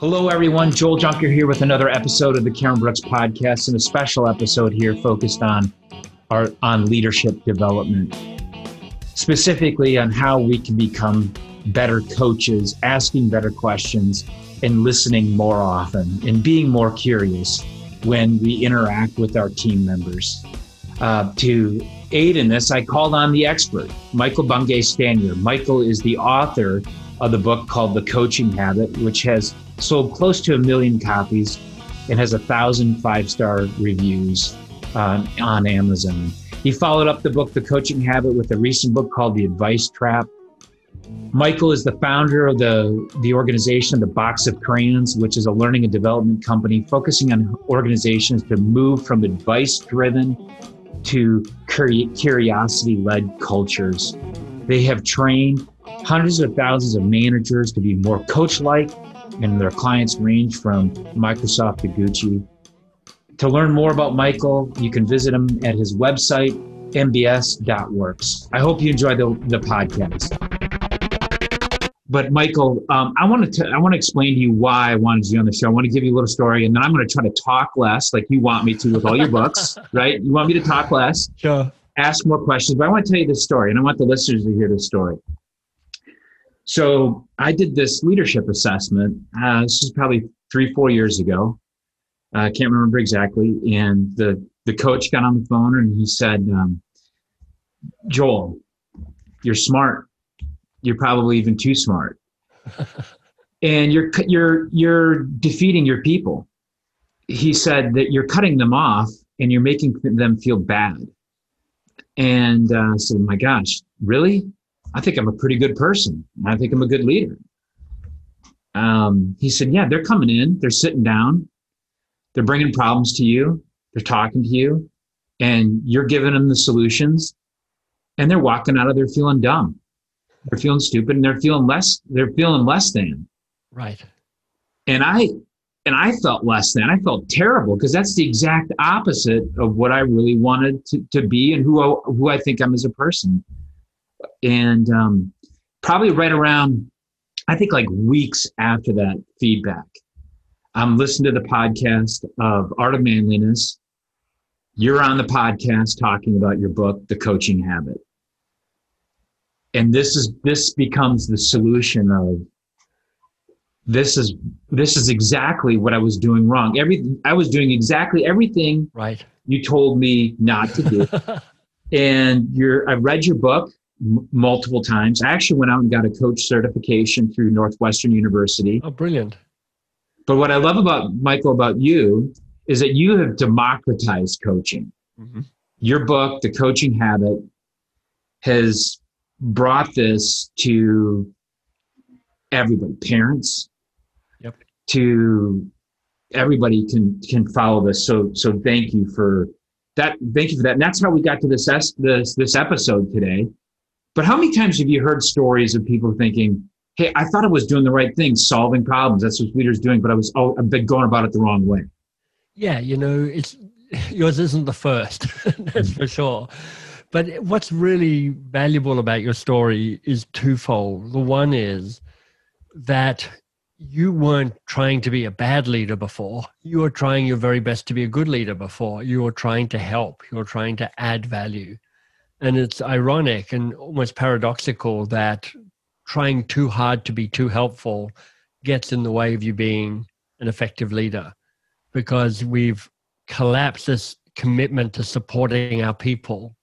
Hello, everyone. Joel Junker here with another episode of the Cameron Brooks Podcast, and a special episode here focused on our on leadership development, specifically on how we can become better coaches, asking better questions, and listening more often, and being more curious when we interact with our team members. Uh, to aid in this, I called on the expert, Michael Bungay Stanier. Michael is the author of the book called The Coaching Habit, which has sold close to a million copies and has a thousand five star reviews uh, on Amazon. He followed up the book, The Coaching Habit, with a recent book called The Advice Trap. Michael is the founder of the, the organization, The Box of Crayons, which is a learning and development company focusing on organizations to move from advice driven to curiosity led cultures. They have trained hundreds of thousands of managers to be more coach like, and their clients range from Microsoft to Gucci. To learn more about Michael, you can visit him at his website, mbs.works. I hope you enjoy the, the podcast. But Michael, um, I want to I want to explain to you why I wanted you on the show. I want to give you a little story, and then I'm going to try to talk less, like you want me to with all your books, right? You want me to talk less, sure. Ask more questions, but I want to tell you this story, and I want the listeners to hear this story. So I did this leadership assessment. Uh, this is probably three, four years ago. I uh, can't remember exactly. And the the coach got on the phone and he said, um, "Joel, you're smart you're probably even too smart and you're you're you're defeating your people he said that you're cutting them off and you're making them feel bad and uh, I said my gosh really i think i'm a pretty good person. I think i'm a good leader. Um, he said yeah they're coming in. They're sitting down. They're bringing problems to you. They're talking to you. And you're giving them the solutions. And they're walking out of there feeling dumb. They're feeling stupid and they're feeling less they're feeling less than. Right. And i and i felt less than. I felt terrible because that's the exact opposite of what i really wanted to, to be and who I, who i think i'm as a person and um, probably right around i think like weeks after that feedback i'm listening to the podcast of art of manliness you're on the podcast talking about your book the coaching habit and this is this becomes the solution of this is this is exactly what I was doing wrong. Everything I was doing exactly everything right you told me not to do. and you're I read your book m- multiple times. I actually went out and got a coach certification through Northwestern University. Oh, brilliant. But what I love about Michael about you is that you have democratized coaching. Mm-hmm. Your book, The Coaching Habit, has brought this to everybody, parents, yep. to everybody can can follow this. So so thank you for that. Thank you for that. And that's how we got to this this this episode today. But how many times have you heard stories of people thinking, "Hey, I thought I was doing the right thing, solving problems. That's what leaders doing, but I was oh, I've been going about it the wrong way." Yeah, you know, it's yours isn't the first. that's for sure. But what's really valuable about your story is twofold. The one is that you weren't trying to be a bad leader before. You were trying your very best to be a good leader before. You were trying to help. You were trying to add value. And it's ironic and almost paradoxical that trying too hard to be too helpful gets in the way of you being an effective leader because we've collapsed this commitment to supporting our people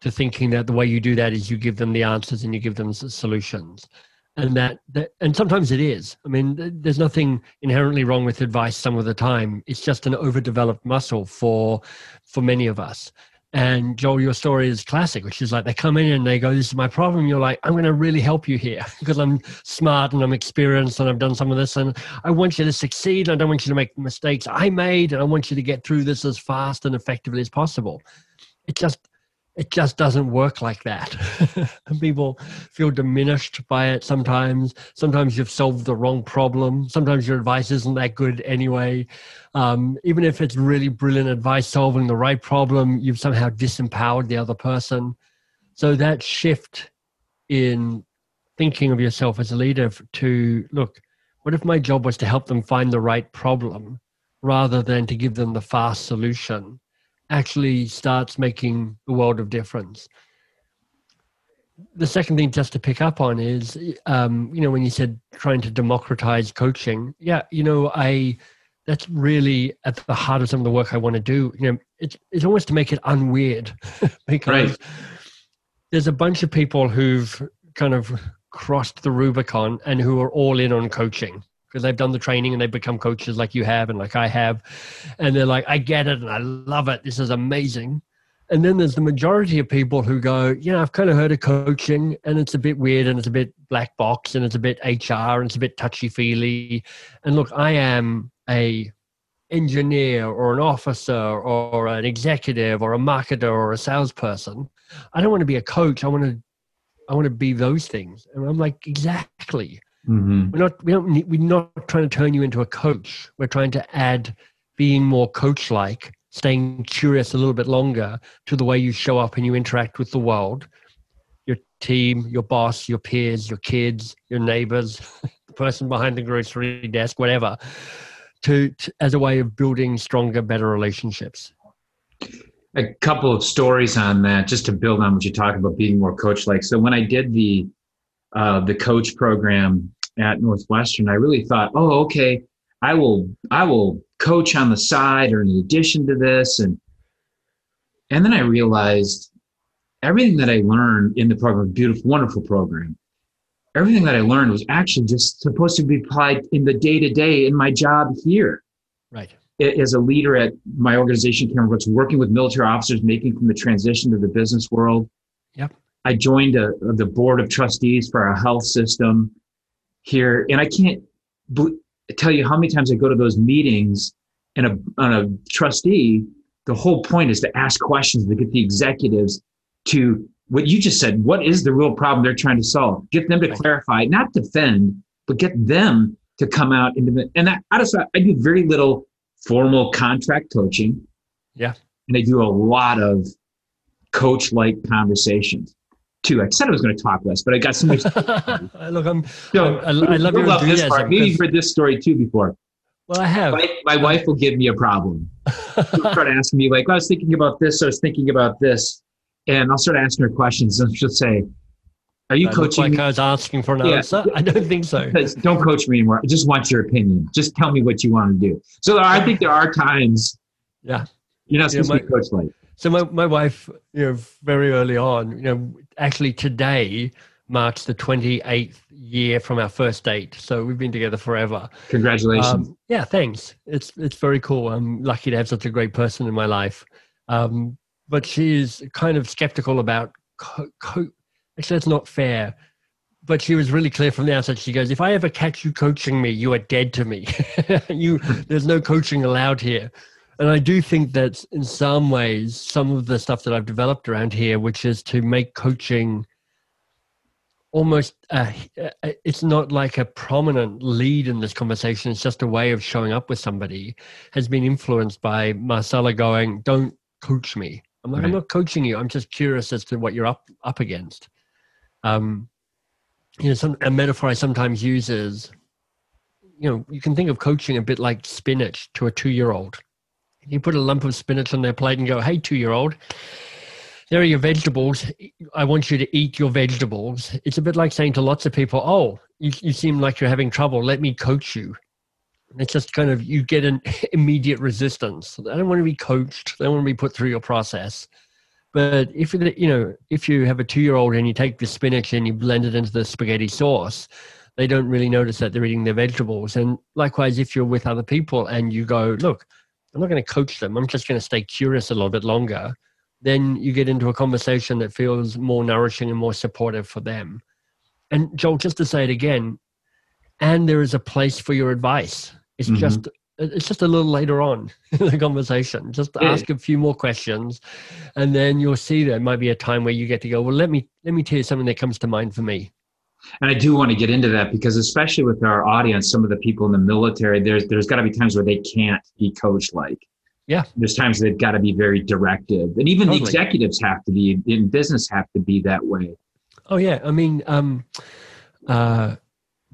to thinking that the way you do that is you give them the answers and you give them the solutions. And that, that and sometimes it is. I mean there's nothing inherently wrong with advice some of the time. It's just an overdeveloped muscle for for many of us and Joel, your story is classic, which is like they come in and they go, This is my problem. You're like, I'm going to really help you here because I'm smart and I'm experienced and I've done some of this. And I want you to succeed. I don't want you to make mistakes I made. And I want you to get through this as fast and effectively as possible. It just, it just doesn't work like that. People feel diminished by it sometimes. Sometimes you've solved the wrong problem. Sometimes your advice isn't that good anyway. Um, even if it's really brilliant advice solving the right problem, you've somehow disempowered the other person. So that shift in thinking of yourself as a leader to look, What if my job was to help them find the right problem rather than to give them the fast solution? Actually starts making a world of difference. The second thing just to pick up on is, um, you know, when you said trying to democratize coaching, yeah, you know, I that's really at the heart of some of the work I want to do. You know, it's it's almost to make it unweird because right. there's a bunch of people who've kind of crossed the Rubicon and who are all in on coaching because they've done the training and they've become coaches like you have and like I have. And they're like, I get it and I love it. This is amazing. And then there's the majority of people who go, yeah, I've kind of heard of coaching and it's a bit weird and it's a bit black box and it's a bit HR and it's a bit touchy feely. And look, I am a engineer or an officer or an executive or a marketer or a salesperson. I don't want to be a coach. I want to I want to be those things. And I'm like, exactly. Mm-hmm. We're not we don't need, we're not trying to turn you into a coach. We're trying to add being more coach like, staying curious a little bit longer to the way you show up and you interact with the world, your team, your boss, your peers, your kids, your neighbors, the person behind the grocery desk, whatever, to, to as a way of building stronger, better relationships a couple of stories on that, just to build on what you talk about being more coach like. So when I did the uh, the coach program at Northwestern, I really thought, oh, okay, I will I will coach on the side or in addition to this, and and then I realized everything that I learned in the program, beautiful, wonderful program. Everything that I learned was actually just supposed to be applied in the day to day in my job here. Right as a leader at my organization, Cameron Brooks, working with military officers, making from the transition to the business world. Yep. I joined a, the board of trustees for our health system here, and I can't tell you how many times I go to those meetings. And a, on a trustee, the whole point is to ask questions to get the executives to what you just said. What is the real problem they're trying to solve? Get them to clarify, not defend, but get them to come out into and that I just I do very little formal contract coaching. Yeah. And I do a lot of coach like conversations too. I said I was going to talk less, but I got so much. Look, I'm, so, I, I love your love this part. Maybe you've heard this story too before. Well, I have. My, my wife will give me a problem. She'll start asking me, like, I was thinking about this, I was thinking about this. And I'll start asking her questions, and she'll say, are you coaching? Like I was asking for an yeah. answer. I don't think so. don't coach me anymore. I just want your opinion. Just tell me what you want to do. So I think there are times. Yeah. You're not supposed yeah, my, to be coached like. So my, my wife, you know, very early on, you know, actually today marks the 28th year from our first date. So we've been together forever. Congratulations. Um, yeah, thanks. It's it's very cool. I'm lucky to have such a great person in my life. Um, but she's kind of skeptical about co- co- actually that's not fair but she was really clear from the outset she goes if i ever catch you coaching me you are dead to me you there's no coaching allowed here and i do think that in some ways some of the stuff that i've developed around here which is to make coaching almost uh it's not like a prominent lead in this conversation it's just a way of showing up with somebody has been influenced by marcella going don't coach me i'm like right. i'm not coaching you i'm just curious as to what you're up up against um, you know, some, a metaphor I sometimes use is, you know, you can think of coaching a bit like spinach to a two-year-old. You put a lump of spinach on their plate and go, "Hey, two-year-old, there are your vegetables. I want you to eat your vegetables." It's a bit like saying to lots of people, "Oh, you, you seem like you're having trouble. Let me coach you." it's just kind of you get an immediate resistance. I don't want to be coached. They don't want to be put through your process. But if you know if you have a two year old and you take the spinach and you blend it into the spaghetti sauce, they don't really notice that they're eating their vegetables. And likewise, if you're with other people and you go, look, I'm not going to coach them. I'm just going to stay curious a little bit longer. Then you get into a conversation that feels more nourishing and more supportive for them. And Joel, just to say it again, and there is a place for your advice. It's mm-hmm. just it's just a little later on in the conversation just yeah. ask a few more questions and then you'll see there might be a time where you get to go well let me let me tell you something that comes to mind for me and i do want to get into that because especially with our audience some of the people in the military there's there's got to be times where they can't be coached like yeah there's times they've got to be very directive and even totally. the executives have to be in business have to be that way oh yeah i mean um uh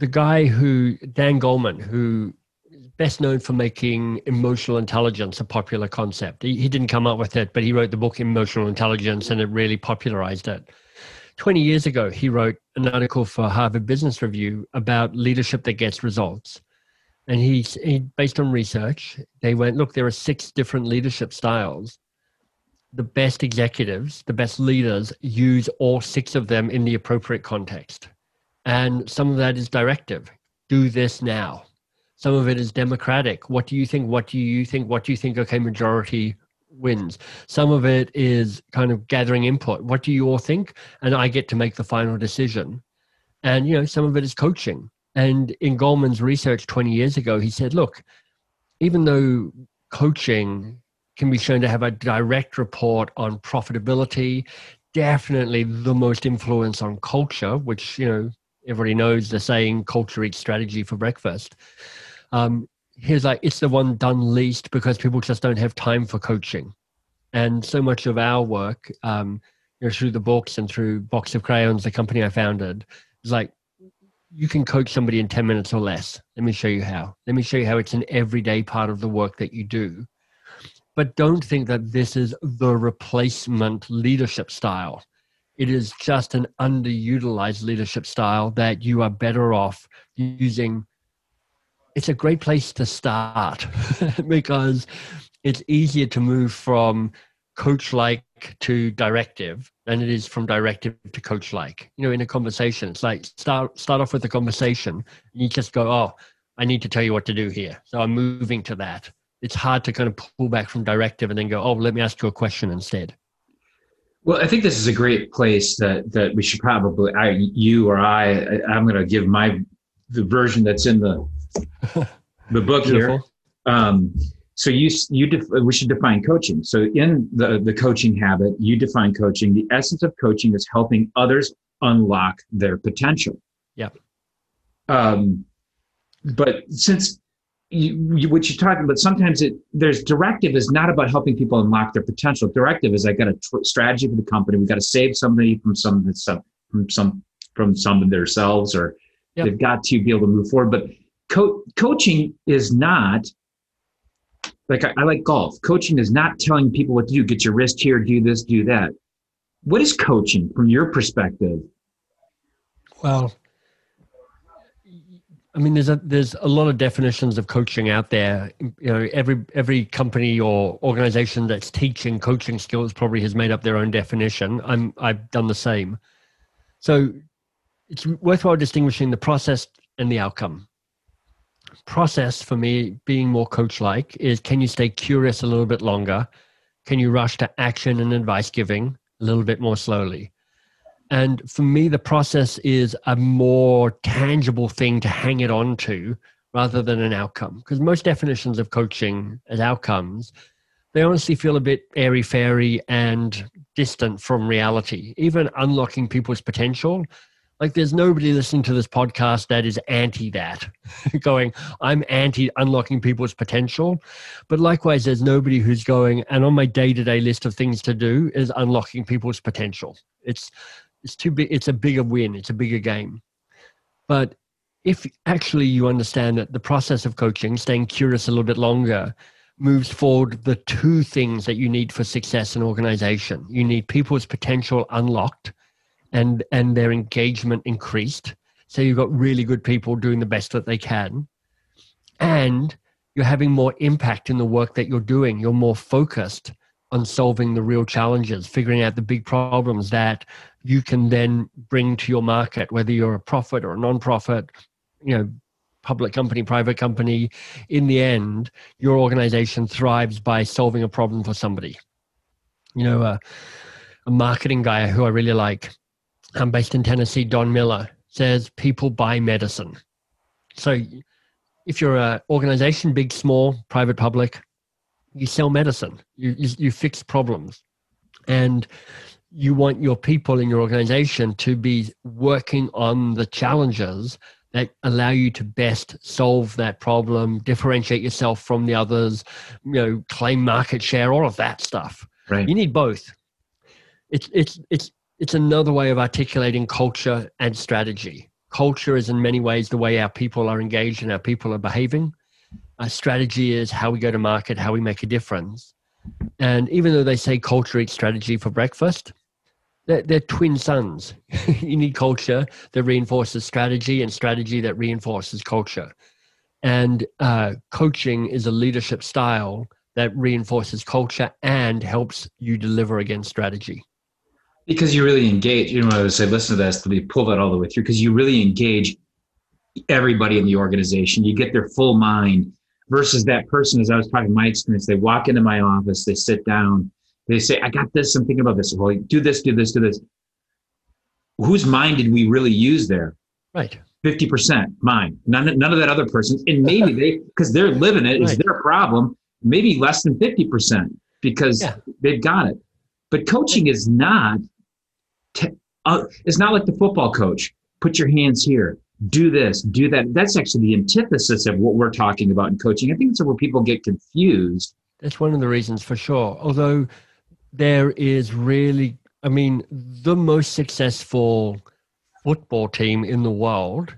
the guy who Dan Goleman, who is best known for making emotional intelligence a popular concept. He, he didn't come up with it, but he wrote the book Emotional Intelligence, and it really popularized it. 20 years ago, he wrote an article for Harvard Business Review about leadership that gets results. And he, he based on research, they went, look, there are six different leadership styles the best executives, the best leaders use all six of them in the appropriate context. And some of that is directive do this now. Some of it is democratic. What do you think? What do you think? What do you think? Okay, majority wins. Some of it is kind of gathering input. What do you all think? And I get to make the final decision. And, you know, some of it is coaching. And in Goleman's research 20 years ago, he said, look, even though coaching can be shown to have a direct report on profitability, definitely the most influence on culture, which, you know, everybody knows the saying culture eats strategy for breakfast. Um, here's like, it's the one done least because people just don't have time for coaching. And so much of our work, um, you know, through the books and through Box of Crayons, the company I founded, is like, you can coach somebody in 10 minutes or less. Let me show you how. Let me show you how it's an everyday part of the work that you do but don't think that this is the replacement leadership style. It is just an underutilized leadership style that you are better off using. It's a great place to start because it's easier to move from coach like to directive than it is from directive to coach like. You know, in a conversation, it's like start start off with a conversation and you just go, Oh, I need to tell you what to do here. So I'm moving to that it's hard to kind of pull back from directive and then go, oh, let me ask you a question instead. Well, I think this is a great place that that we should probably, I, you or I, I am going to give my the version that's in the the book here. Um, so you you def, we should define coaching. So in the the coaching habit, you define coaching. The essence of coaching is helping others unlock their potential. Yeah. Um, but since you, you, what you're talking about sometimes it there's directive is not about helping people unlock their potential directive is i got a tr- strategy for the company we got to save somebody from some some from some from some of themselves or yep. they've got to be able to move forward but co- coaching is not like I, I like golf coaching is not telling people what to do get your wrist here do this do that what is coaching from your perspective well I mean, there's a there's a lot of definitions of coaching out there. You know, every every company or organization that's teaching coaching skills probably has made up their own definition. I'm I've done the same. So it's worthwhile distinguishing the process and the outcome. Process for me, being more coach like, is can you stay curious a little bit longer? Can you rush to action and advice giving a little bit more slowly? And for me, the process is a more tangible thing to hang it on to rather than an outcome. Because most definitions of coaching as outcomes, they honestly feel a bit airy fairy and distant from reality. Even unlocking people's potential, like there's nobody listening to this podcast that is anti that, going, I'm anti unlocking people's potential. But likewise, there's nobody who's going, and on my day to day list of things to do is unlocking people's potential. It's it's too big it's a bigger win it's a bigger game but if actually you understand that the process of coaching staying curious a little bit longer moves forward the two things that you need for success in organization you need people's potential unlocked and and their engagement increased so you've got really good people doing the best that they can and you're having more impact in the work that you're doing you're more focused on solving the real challenges, figuring out the big problems that you can then bring to your market, whether you're a profit or a non-profit, you know, public company, private company. In the end, your organization thrives by solving a problem for somebody. You know, uh, a marketing guy who I really like, I'm based in Tennessee, Don Miller, says people buy medicine. So if you're an organization, big, small, private, public, you sell medicine, you, you, you fix problems. And you want your people in your organization to be working on the challenges that allow you to best solve that problem, differentiate yourself from the others, you know, claim market share, all of that stuff. Right. You need both. It's it's it's it's another way of articulating culture and strategy. culture is in many ways the way our people are engaged and our people are behaving. Our strategy is how we go to market, how we make a difference. And even though they say culture eats strategy for breakfast, they're, they're twin sons. you need culture that reinforces strategy and strategy that reinforces culture. And uh, coaching is a leadership style that reinforces culture and helps you deliver against strategy. Because you really engage, you know, I would say, listen to this, to pull that all the way through, because you really engage everybody in the organization. You get their full mind versus that person, as I was talking my experience, they walk into my office, they sit down, they say, I got this, I'm thinking about this. Well, do this, do this, do this. Whose mind did we really use there? Right. 50% mine. None, none of that other person's. And maybe they, because they're living it, it's right. their problem maybe less than 50% because yeah. they've got it. But coaching is not, uh, it's not like the football coach. Put your hands here, do this, do that. That's actually the antithesis of what we're talking about in coaching. I think it's where people get confused. That's one of the reasons for sure. Although there is really, I mean, the most successful football team in the world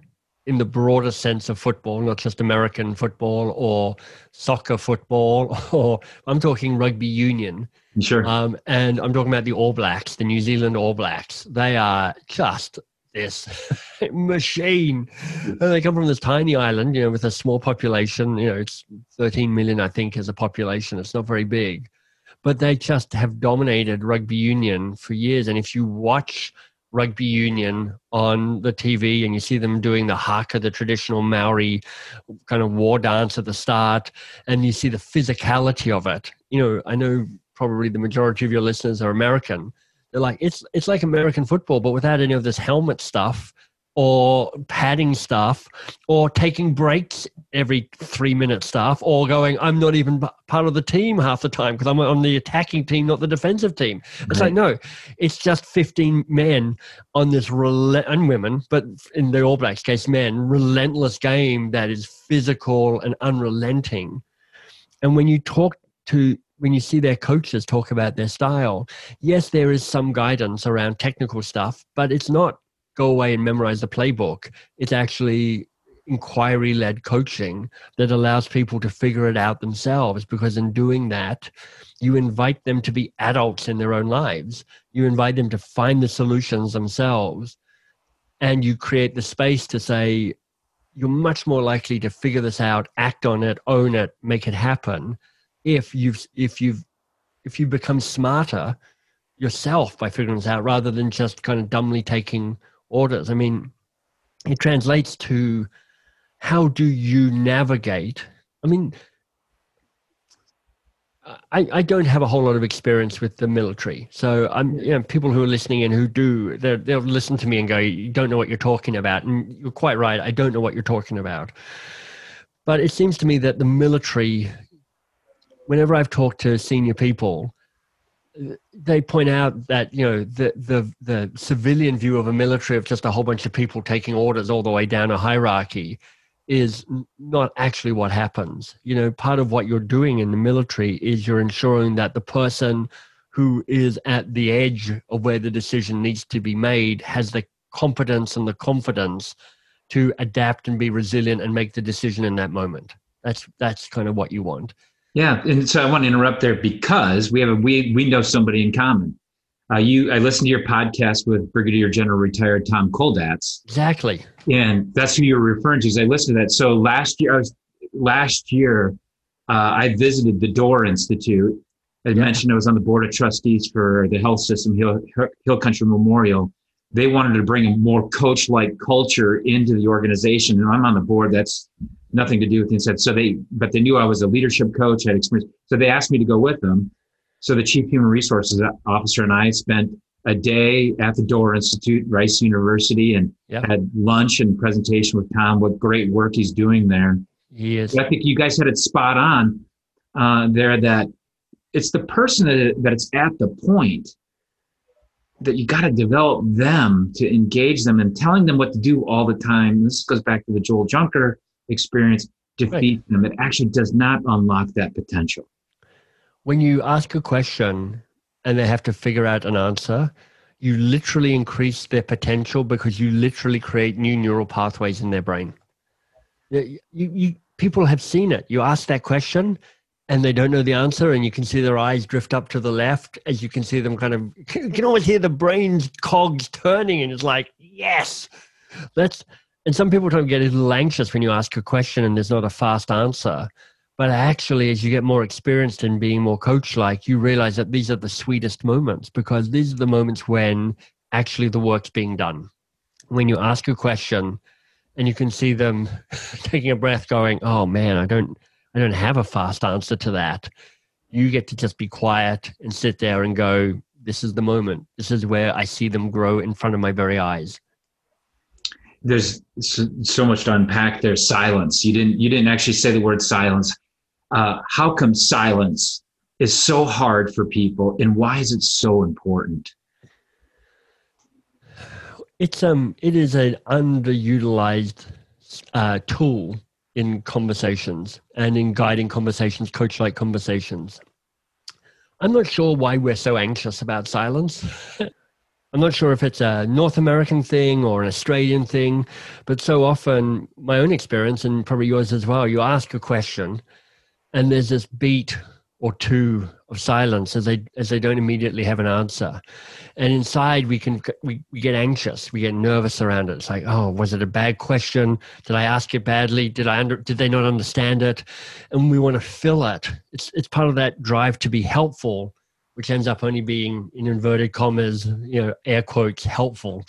in the broader sense of football, not just American football or soccer football, or I'm talking rugby union. Sure. Um, and I'm talking about the All Blacks, the New Zealand All Blacks. They are just this machine. And they come from this tiny island, you know, with a small population. You know, it's 13 million, I think, as a population. It's not very big. But they just have dominated rugby union for years. And if you watch rugby union on the TV and you see them doing the haka, the traditional Maori kind of war dance at the start, and you see the physicality of it. You know, I know probably the majority of your listeners are American. They're like, it's it's like American football, but without any of this helmet stuff or padding stuff or taking breaks every three minute stuff or going i'm not even part of the team half the time because i'm on the attacking team not the defensive team. It's like no it's just 15 men on this rel- and women but in the all blacks case men relentless game that is physical and unrelenting. And when you talk to when you see their coaches talk about their style yes there is some guidance around technical stuff but it's not go away and memorize the playbook. It's actually inquiry led coaching that allows people to figure it out themselves because in doing that you invite them to be adults in their own lives you invite them to find the solutions themselves and you create the space to say you're much more likely to figure this out act on it own it make it happen if you've if you've if you become smarter yourself by figuring this out rather than just kind of dumbly taking orders. I mean, it translates to how do you navigate? I mean, I, I don't have a whole lot of experience with the military. So I'm, you know, people who are listening and who do, they'll listen to me and go, you don't know what you're talking about. And you're quite right. I don't know what you're talking about. But it seems to me that the military, whenever I've talked to senior people, they point out that you know the the the civilian view of a military of just a whole bunch of people taking orders all the way down a hierarchy is not actually what happens. You know, part of what you're doing in the military is you're ensuring that the person who is at the edge of where the decision needs to be made has the competence and the confidence to adapt and be resilient and make the decision in that moment. That's that's kind of what you want. Yeah, and so I want to interrupt there because we have a we we know somebody in common. Uh, you, I listened to your podcast with Brigadier General retired Tom Kolditz. Exactly, and that's who you're referring to. As I listened to that, so last year, I was last year, uh, I visited the Doerr Institute. I yeah. mentioned I was on the board of trustees for the health system, Hill, Hill Country Memorial. They wanted to bring a more coach-like culture into the organization, and I'm on the board. That's nothing to do with it. So they, but they knew I was a leadership coach, had experience. So they asked me to go with them. So the chief human resources officer and I spent a day at the Doerr Institute, Rice University, and yep. had lunch and presentation with Tom. What great work he's doing there. He is. I think you guys had it spot on uh, there. That it's the person that that it's at the point that you got to develop them to engage them and telling them what to do all the time. This goes back to the Joel Junker experience defeat right. them. It actually does not unlock that potential. When you ask a question and they have to figure out an answer, you literally increase their potential because you literally create new neural pathways in their brain. You, you, people have seen it. You ask that question and they don't know the answer, and you can see their eyes drift up to the left as you can see them kind of, you can always hear the brain's cogs turning, and it's like, yes, that's. And some people don't get a little anxious when you ask a question and there's not a fast answer. But actually, as you get more experienced in being more coach like, you realize that these are the sweetest moments because these are the moments when actually the work's being done. When you ask a question and you can see them taking a breath, going, Oh man, I don't, I don't have a fast answer to that. You get to just be quiet and sit there and go, This is the moment. This is where I see them grow in front of my very eyes. There's so much to unpack there. Silence. You didn't you didn't actually say the word silence. Uh, how come silence is so hard for people and why is it so important? It's um it is an underutilized uh, tool in conversations and in guiding conversations coach like conversations. I'm not sure why we're so anxious about silence. I'm not sure if it's a North American thing or an Australian thing, but so often, my own experience and probably yours as well, you ask a question and there's this beat or two of silence as they as they don't immediately have an answer and inside we can we, we get anxious we get nervous around it it's like oh was it a bad question did i ask it badly did i under did they not understand it and we want to fill it it's it's part of that drive to be helpful which ends up only being in inverted commas, you know, air quotes, helpful.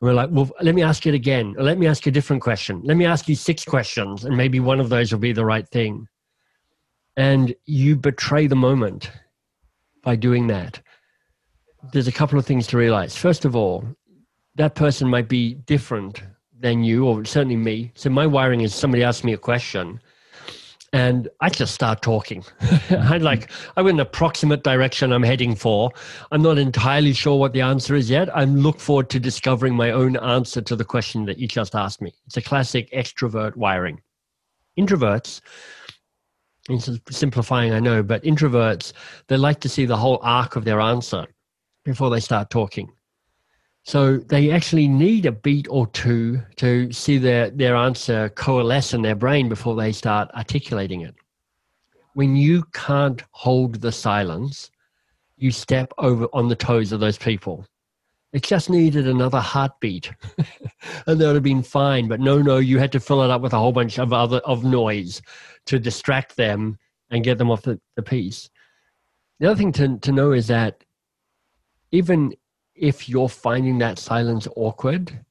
We're like, well, let me ask it again. Or let me ask you a different question. Let me ask you six questions, and maybe one of those will be the right thing. And you betray the moment by doing that. There's a couple of things to realize. First of all, that person might be different than you, or certainly me. So my wiring is somebody asks me a question and I just start talking. I like I have an approximate direction I'm heading for. I'm not entirely sure what the answer is yet. I look forward to discovering my own answer to the question that you just asked me. It's a classic extrovert wiring. Introverts, it's simplifying, I know, but introverts, they like to see the whole arc of their answer before they start talking. So they actually need a beat or two to see their, their answer coalesce in their brain before they start articulating it. When you can't hold the silence, you step over on the toes of those people. It just needed another heartbeat and that would have been fine. But no, no, you had to fill it up with a whole bunch of other of noise to distract them and get them off the, the piece. The other thing to, to know is that even if you're finding that silence awkward,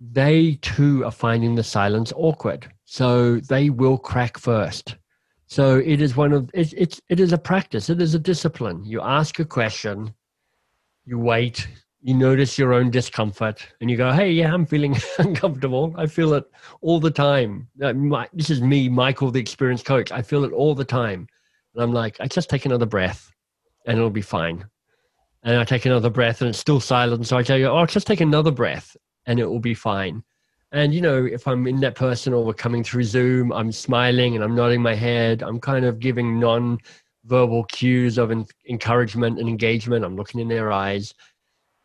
they too are finding the silence awkward. So they will crack first. So it is one of it's it's it is a practice. It is a discipline. You ask a question, you wait, you notice your own discomfort, and you go, "Hey, yeah, I'm feeling uncomfortable. I feel it all the time. Uh, this is me, Michael, the experienced coach. I feel it all the time." And I'm like, "I just take another breath, and it'll be fine." and I take another breath and it's still silent. So I tell you, oh, just take another breath and it will be fine. And, you know, if I'm in that person or we're coming through Zoom, I'm smiling and I'm nodding my head. I'm kind of giving non verbal cues of encouragement and engagement. I'm looking in their eyes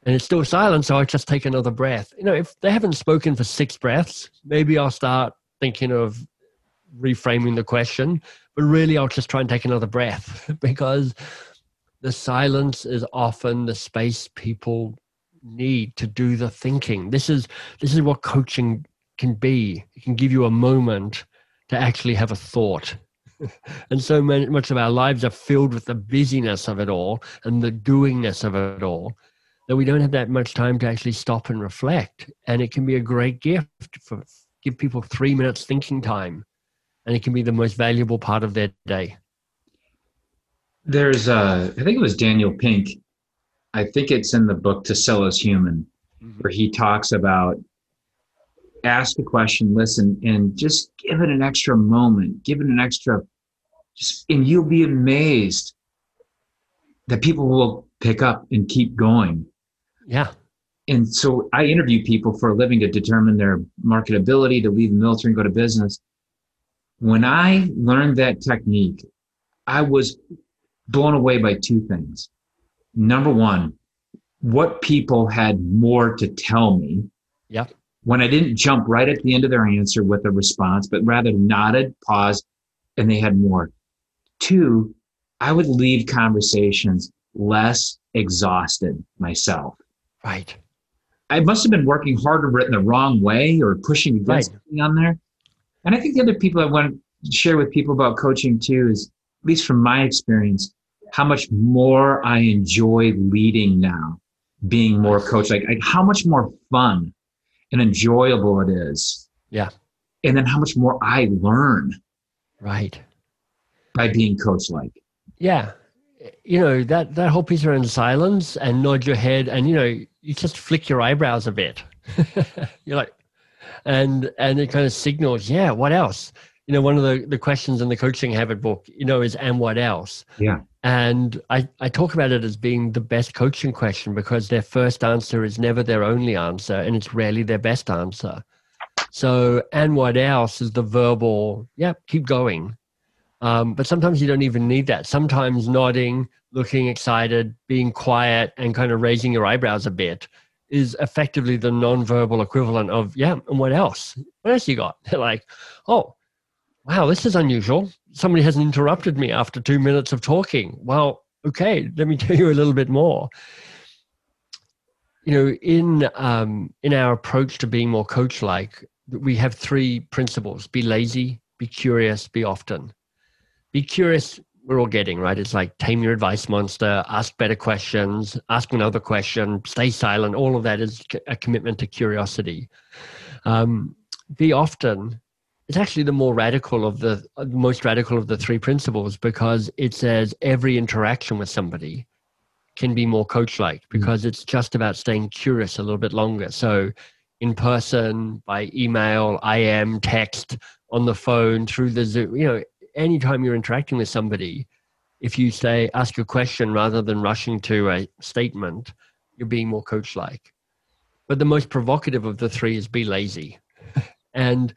and it's still silent. So I just take another breath. You know, if they haven't spoken for six breaths, maybe I'll start thinking of reframing the question. But really, I'll just try and take another breath because the silence is often the space people need to do the thinking. This is this is what coaching can be. It can give you a moment to actually have a thought. and so many, much of our lives are filled with the busyness of it all and the doingness of it all that we don't have that much time to actually stop and reflect. And it can be a great gift for give people three minutes thinking time, and it can be the most valuable part of their day. There's, uh, I think it was Daniel Pink. I think it's in the book To Sell Is Human, mm-hmm. where he talks about ask a question, listen, and just give it an extra moment, give it an extra, just, and you'll be amazed that people will pick up and keep going. Yeah. And so I interview people for a living to determine their marketability, to leave the military and go to business. When I learned that technique, I was blown away by two things. Number one, what people had more to tell me. Yeah. When I didn't jump right at the end of their answer with a response, but rather nodded, paused, and they had more. Two, I would leave conversations less exhausted myself. Right. I must have been working harder, written the wrong way, or pushing against Right. something on there. And I think the other people I want to share with people about coaching too is, at least from my experience, how much more I enjoy leading now, being more coach like, like how much more fun and enjoyable it is. Yeah. And then how much more I learn Right. by being coach like. Yeah. You know, that, that whole piece around silence and nod your head and, you know, you just flick your eyebrows a bit. You're like, and, and it kind of signals, yeah, what else? You know, one of the, the questions in the coaching habit book, you know, is, and what else? Yeah. And I, I talk about it as being the best coaching question because their first answer is never their only answer and it's rarely their best answer. So, and what else is the verbal, yeah, keep going. Um, but sometimes you don't even need that. Sometimes nodding, looking excited, being quiet, and kind of raising your eyebrows a bit is effectively the non-verbal equivalent of, yeah, and what else? What else you got? They're like, oh, wow, this is unusual. Somebody hasn't interrupted me after two minutes of talking. Well, okay, let me tell you a little bit more. You know, in um, in our approach to being more coach-like, we have three principles: be lazy, be curious, be often. Be curious. We're all getting right. It's like tame your advice monster, ask better questions, ask another question, stay silent. All of that is a commitment to curiosity. Um, be often it's actually the more radical of the uh, most radical of the three principles because it says every interaction with somebody can be more coach like because it's just about staying curious a little bit longer so in person by email im text on the phone through the zoom you know anytime you're interacting with somebody if you say ask a question rather than rushing to a statement you're being more coach like but the most provocative of the three is be lazy. And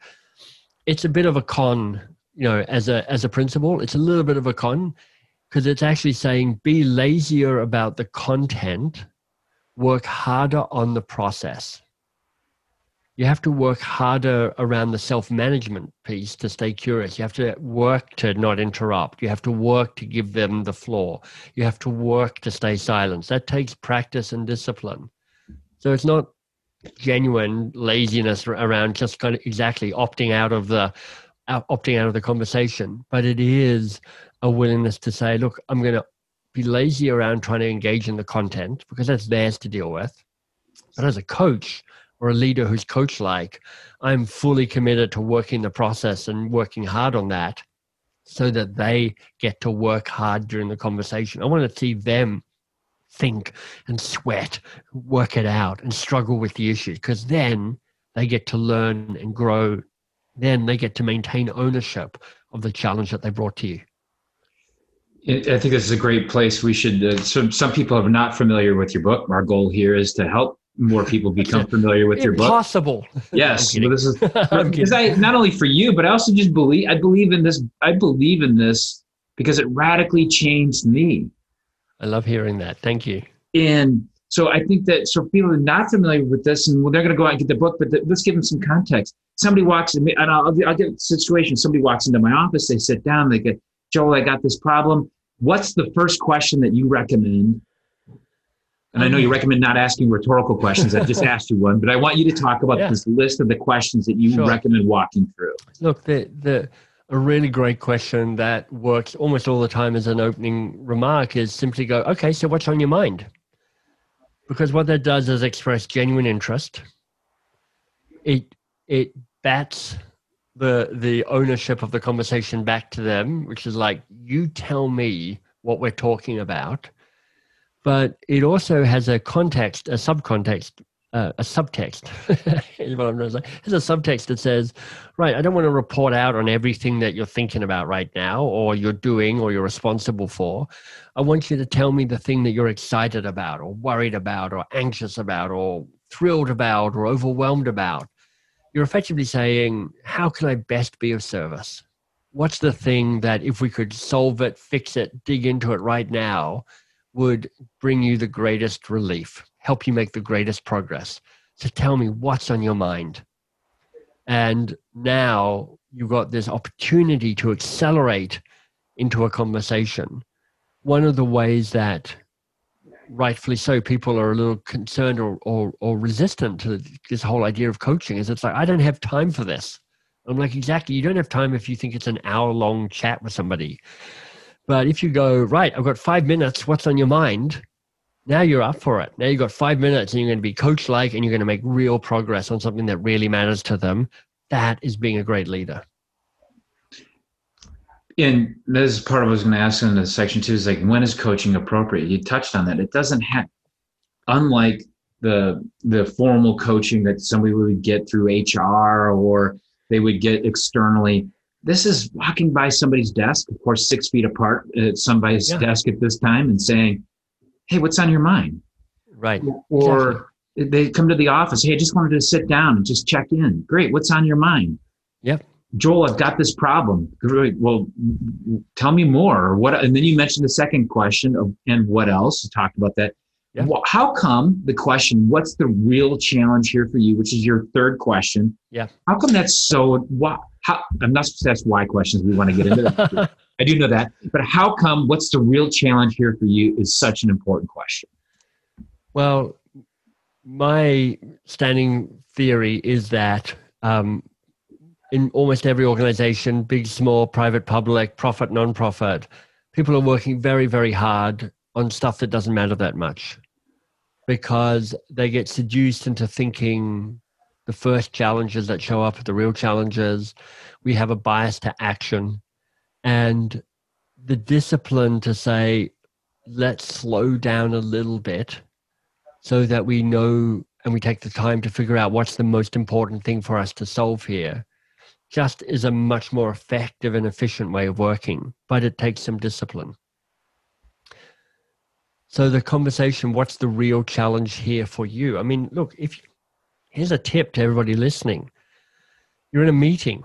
it's a bit of a con you know as a as a principle it's a little bit of a con because it's actually saying be lazier about the content work harder on the process you have to work harder around the self management piece to stay curious. You have to work to not interrupt. You have to work to give them the floor. You have to work to stay silent. That takes practice and discipline. So it's not genuine laziness around just kind of exactly opting out of the opting out of the conversation but it is a willingness to say look i'm going to be lazy around trying to engage in the content because that's theirs to deal with. But as a coach or a leader who's coach like i'm fully committed to working the process and working hard on that so that they get to work hard during the conversation i want to see them think and sweat, work it out, and struggle with the issue because then they get to learn and grow. Then they get to maintain ownership of the challenge that they brought to you. I think this is a great place. We should. Uh, some some people are not familiar with your book. Our goal here is to help more people become familiar with your book. Impossible. Yes, this is because. I not only for you, but I also just believe I believe in this. I believe in this because it radically changed me. I love hearing that. Thank you. And so I think that so people are not familiar with this, and well, they're going to go out and get the book. But let's give them some context. Somebody walks in, and I'll, I'll get a situation. Somebody walks into my office. They sit down. They get Joel. I got this problem. What's the first question that you recommend? And I know you recommend not asking rhetorical questions. I just asked you one, but I want you to talk about Yeah. this list of the questions that you Sure. recommend walking through. Look, the the a really great question that works almost all the time as an opening remark is simply go, okay, so what's on your mind? Because what that does is express genuine interest. It it bats the the ownership of the conversation back to them, which is like, you tell me what we're talking about. But it also has a context, a subcontext, uh, a subtext. is what I'm trying to say. There's a subtext that says, right, I don't want to report out on everything that you're thinking about right now, or you're doing, or you're responsible for. I want you to tell me the thing that you're excited about, or worried about, or anxious about, or thrilled about, or overwhelmed about. You're effectively saying, how can I best be of service? What's the thing that if we could solve it, fix it, dig into it right now, would bring you the greatest relief, help you make the greatest progress. So tell me what's on your mind. And now you've got this opportunity to accelerate into a conversation. One of the ways that rightfully so people are a little concerned or, or, or resistant to this whole idea of coaching is it's like i don't have time for this i'm like exactly you don't have time if you think it's an hour long chat with somebody but if you go right i've got five minutes what's on your mind now you're up for it now you've got five minutes and you're going to be coach like and you're going to make real progress on something that really matters to them that is being a great leader and this is part of what I was going to ask in the section two is like when is coaching appropriate? You touched on that. It doesn't have, unlike the the formal coaching that somebody would get through HR or they would get externally. This is walking by somebody's desk, of course, six feet apart at somebody's yeah. desk at this time, and saying, "Hey, what's on your mind?" Right. Or exactly. they come to the office. Hey, I just wanted to sit down and just check in. Great. What's on your mind? Yep. Joel, I've got this problem. Great. Well, tell me more. What? And then you mentioned the second question of, and what else? You talked about that. Yeah. How come the question, what's the real challenge here for you, which is your third question? Yeah. How come that's so, what, how, I'm not supposed to ask why questions. We want to get into that. I do know that. But how come, what's the real challenge here for you is such an important question? Well, my standing theory is that um, in almost every organization, big, small, private, public, profit, non-profit, people are working very, very hard on stuff that doesn't matter that much because they get seduced into thinking the first challenges that show up are the real challenges. We have a bias to action and the discipline to say, let's slow down a little bit so that we know and we take the time to figure out what's the most important thing for us to solve here just is a much more effective and efficient way of working, but it takes some discipline. So the conversation, what's the real challenge here for you? I mean, look, if here's a tip to everybody listening. You're in a meeting.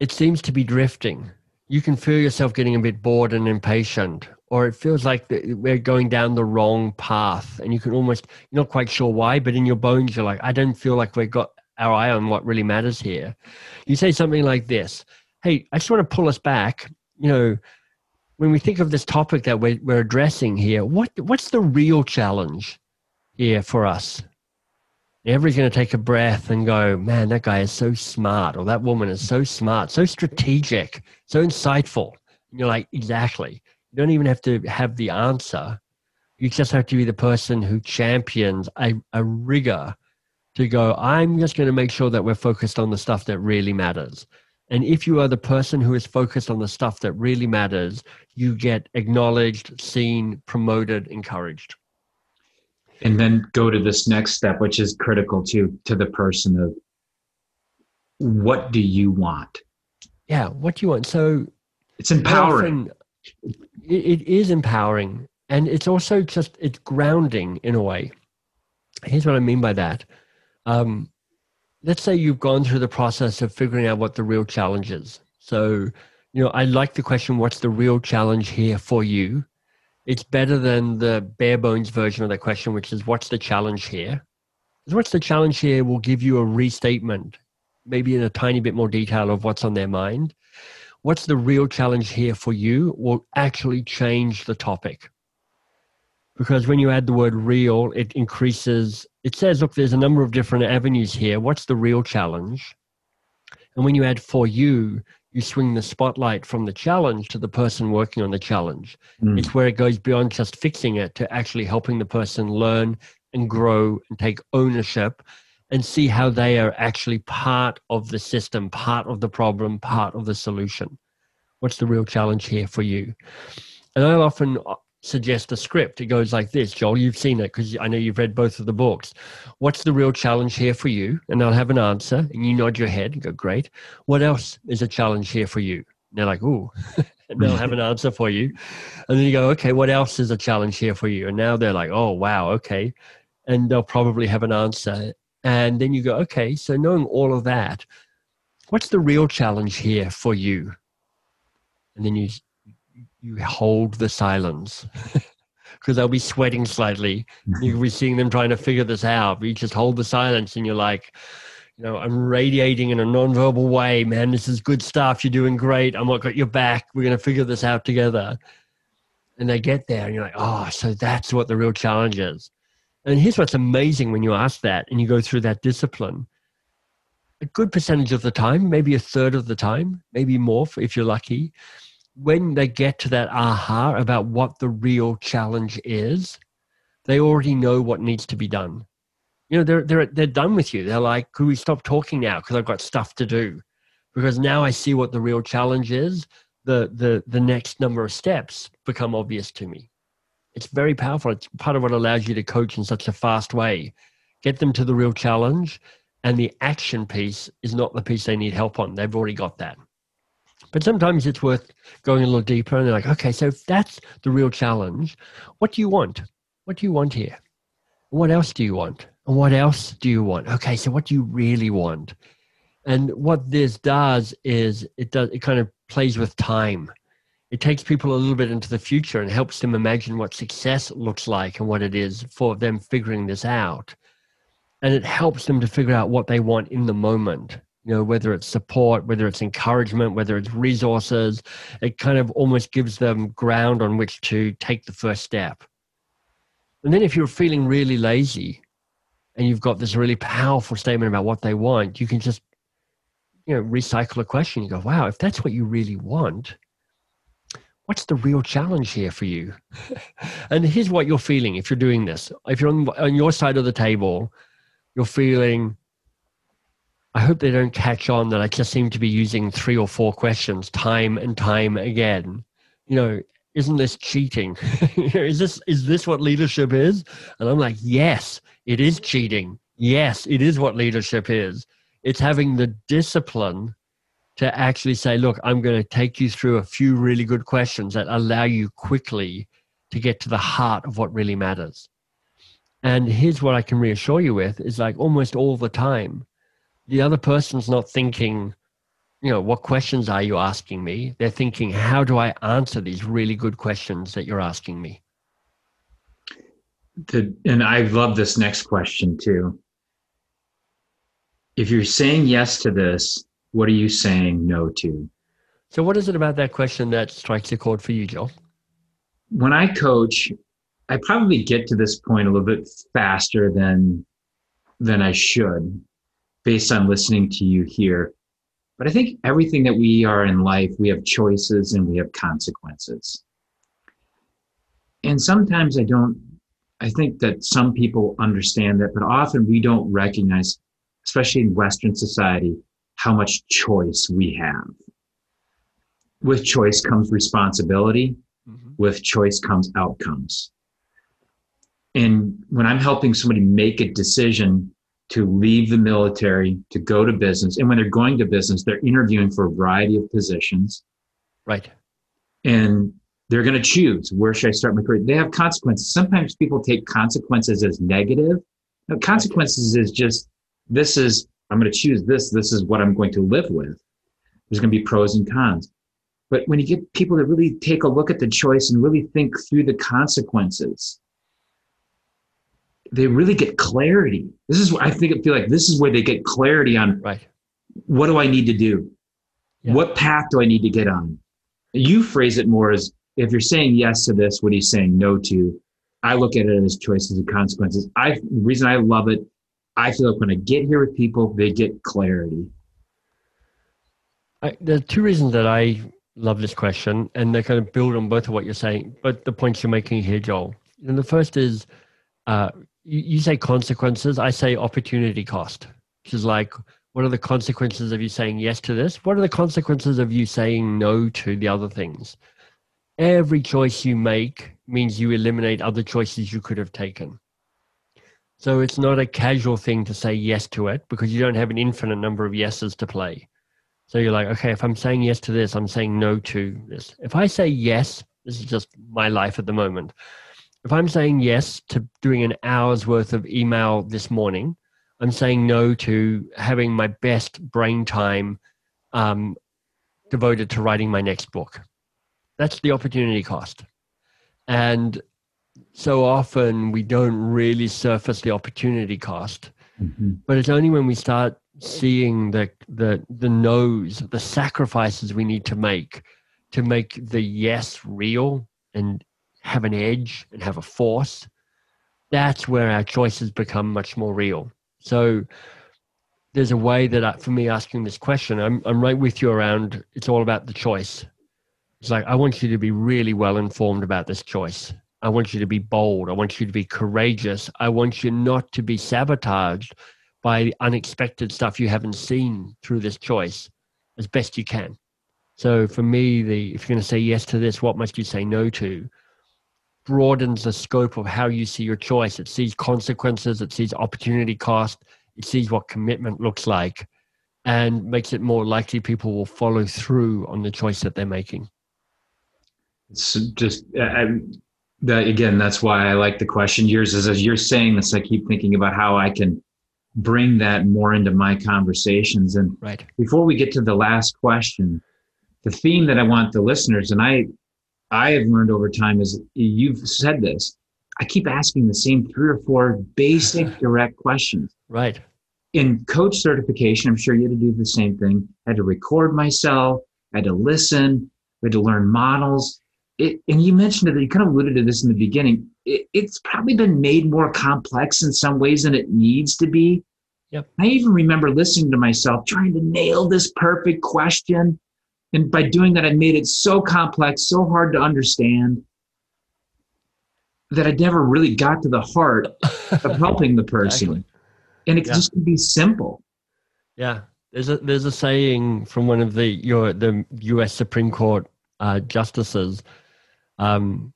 It seems to be drifting. You can feel yourself getting a bit bored and impatient, or it feels like we're going down the wrong path, and you can almost you're not quite sure why, but in your bones you're like, I don't feel like we've got our eye on what really matters here. You say something like this Hey, I just want to pull us back. You know, when we think of this topic that we're, we're addressing here, what, what's the real challenge here for us? Everybody's going to take a breath and go, man, that guy is so smart, or that woman is so smart, so strategic, so insightful. And you're like, exactly. You don't even have to have the answer. You just have to be the person who champions a, a rigor to go, I'm just going to make sure that we're focused on the stuff that really matters. And if you are the person who is focused on the stuff that really matters, you get acknowledged, seen, promoted, encouraged. And then go to this next step, which is critical to to the person of what do you want? Yeah, what do you want? So it's empowering. Often, it, it is empowering. And it's also just it's grounding in a way. Here's what I mean by that um, let's say you've gone through the process of figuring out what the real challenge is. So, you know, I like the question, what's the real challenge here for you? It's better than the bare bones version of that question, which is, what's the challenge here? What's the challenge here will give you a restatement, maybe in a tiny bit more detail of what's on their mind. What's the real challenge here for you will actually change the topic because when you add the word real, it increases. It says, look, there's a number of different avenues here. What's the real challenge? And when you add for you, you swing the spotlight from the challenge to the person working on the challenge. Mm. It's where it goes beyond just fixing it to actually helping the person learn and grow and take ownership and see how they are actually part of the system, part of the problem, part of the solution. What's the real challenge here for you? And I often suggest a script. It goes like this Joel, you've seen it because I know you've read both of the books. What's the real challenge here for you? And I'll have an answer, and you nod your head and go, Great. What else is a challenge here for you? And they're like, Ooh. and they'll have an answer for you. And then you go, Okay, what else is a challenge here for you? And now they're like, Oh, wow, okay. And they'll probably have an answer. And then you go, Okay, so knowing all of that, what's the real challenge here for you? And then you you hold the silence because they'll be sweating slightly. Mm-hmm. You'll be seeing them trying to figure this out. But you just hold the silence and you're like, you know, I'm radiating in a nonverbal way, man. This is good stuff. You're doing great. I'm not got your back. We're going to figure this out together. And they get there and you're like, oh, so that's what the real challenge is. And here's what's amazing when you ask that and you go through that discipline. A good percentage of the time, maybe a third of the time, maybe more if you're lucky, when they get to that aha about what the real challenge is, they already know what needs to be done. You know, they're they're they're done with you. They're like, could we stop talking now? Because I've got stuff to do. Because now I see what the real challenge is. The the the next number of steps become obvious to me. It's very powerful. It's part of what allows you to coach in such a fast way. Get them to the real challenge, and the action piece is not the piece they need help on. They've already got that. But sometimes it's worth going a little deeper and they're like, okay, so if that's the real challenge, what do you want? What do you want here? What else do you want? And what else do you want? Okay, so what do you really want? And what this does is it does it kind of plays with time. It takes people a little bit into the future and helps them imagine what success looks like and what it is for them figuring this out. And it helps them to figure out what they want in the moment you know whether it's support whether it's encouragement whether it's resources it kind of almost gives them ground on which to take the first step. And then if you're feeling really lazy and you've got this really powerful statement about what they want you can just you know recycle a question. You go wow if that's what you really want what's the real challenge here for you? And here's what you're feeling if you're doing this. If you're on, on your side of the table you're feeling I hope they don't catch on that I just seem to be using three or four questions time and time again. You know, isn't this cheating? is this is this what leadership is? And I'm like, yes, it is cheating. Yes, it is what leadership is. It's having the discipline to actually say, look, I'm going to take you through a few really good questions that allow you quickly to get to the heart of what really matters. And here's what I can reassure you with is like almost all the time, the other person's not thinking, you know, what questions are you asking me? They're thinking, how do I answer these really good questions that you're asking me? The, and I love this next question too. If you're saying yes to this, what are you saying no to? So, what is it about that question that strikes a chord for you, Joel? When I coach, I probably get to this point a little bit faster than than I should based on listening to you here. But I think everything that we are in life, we have choices and we have consequences. And sometimes I don't, I think that some people understand that, but often we don't recognize, especially in Western society, how much choice we have. With choice comes responsibility, mm-hmm. with choice comes outcomes. And when I'm helping somebody make a decision to leave the military to go to business. And when they're going to business, they're interviewing for a variety of positions. Right. And they're going to choose where should I start my career. They have consequences. Sometimes people take consequences as negative. Now, consequences is just this is I'm going to choose this. This is what I'm going to live with. There's going to be pros and cons. But when you get people to really take a look at the choice and really think through the consequences, they really get clarity. This is I think I feel like this is where they get clarity on right. What do I need to do? Yeah. What path do I need to get on? You phrase it more as if you're saying yes to this, what are you saying no to? I look at it as choices and consequences. I the reason I love it, I feel like when I get here with people, they get clarity. I, there are two reasons that I love this question, and they kind of build on both of what you're saying, but the points you're making here, Joel. And the first is uh, you, say consequences. I say opportunity cost, which is like, what are the consequences of you saying yes to this? What are the consequences of you saying no to the other things? Every choice you make means you eliminate other choices you could have taken. So it's not a casual thing to say yes to it because you don't have an infinite number of yeses to play. So you're like, okay, if I'm saying yes to this, I'm saying no to this. If I say yes, this is just my life at the moment if I'm saying yes to doing an hour's worth of email this morning, I'm saying no to having my best brain time um, devoted to writing my next book. That's the opportunity cost. And so often we don't really surface the opportunity cost. Mm-hmm. But it's only when we start seeing the the the no's, the sacrifices we need to make to make the yes real and have an edge and have a force. That's where our choices become much more real. So there's a way that I, for me asking this question, I'm I'm right with you around. It's all about the choice. It's like I want you to be really well informed about this choice. I want you to be bold. I want you to be courageous. I want you not to be sabotaged by unexpected stuff you haven't seen through this choice as best you can. So for me, the if you're going to say yes to this, what must you say no to? Broadens the scope of how you see your choice. It sees consequences. It sees opportunity cost. It sees what commitment looks like, and makes it more likely people will follow through on the choice that they're making. It's just uh, I, that again. That's why I like the question. Yours is as you're saying this, I keep thinking about how I can bring that more into my conversations. And right before we get to the last question, the theme that I want the listeners and I I have learned over time is you've said this. I keep asking the same three or four basic direct questions. Right. In coach certification, I'm sure you had to do the same thing. I had to record myself, I had to listen, I had to learn models. It, and you mentioned it, you kind of alluded to this in the beginning. It, it's probably been made more complex in some ways than it needs to be. Yep. I even remember listening to myself trying to nail this perfect question. And by doing that, I made it so complex, so hard to understand that I never really got to the heart of helping the person. Exactly. And it Yeah. just can be simple. Yeah, there's a there's a saying from one of the your the U.S. Supreme Court uh, justices. Um,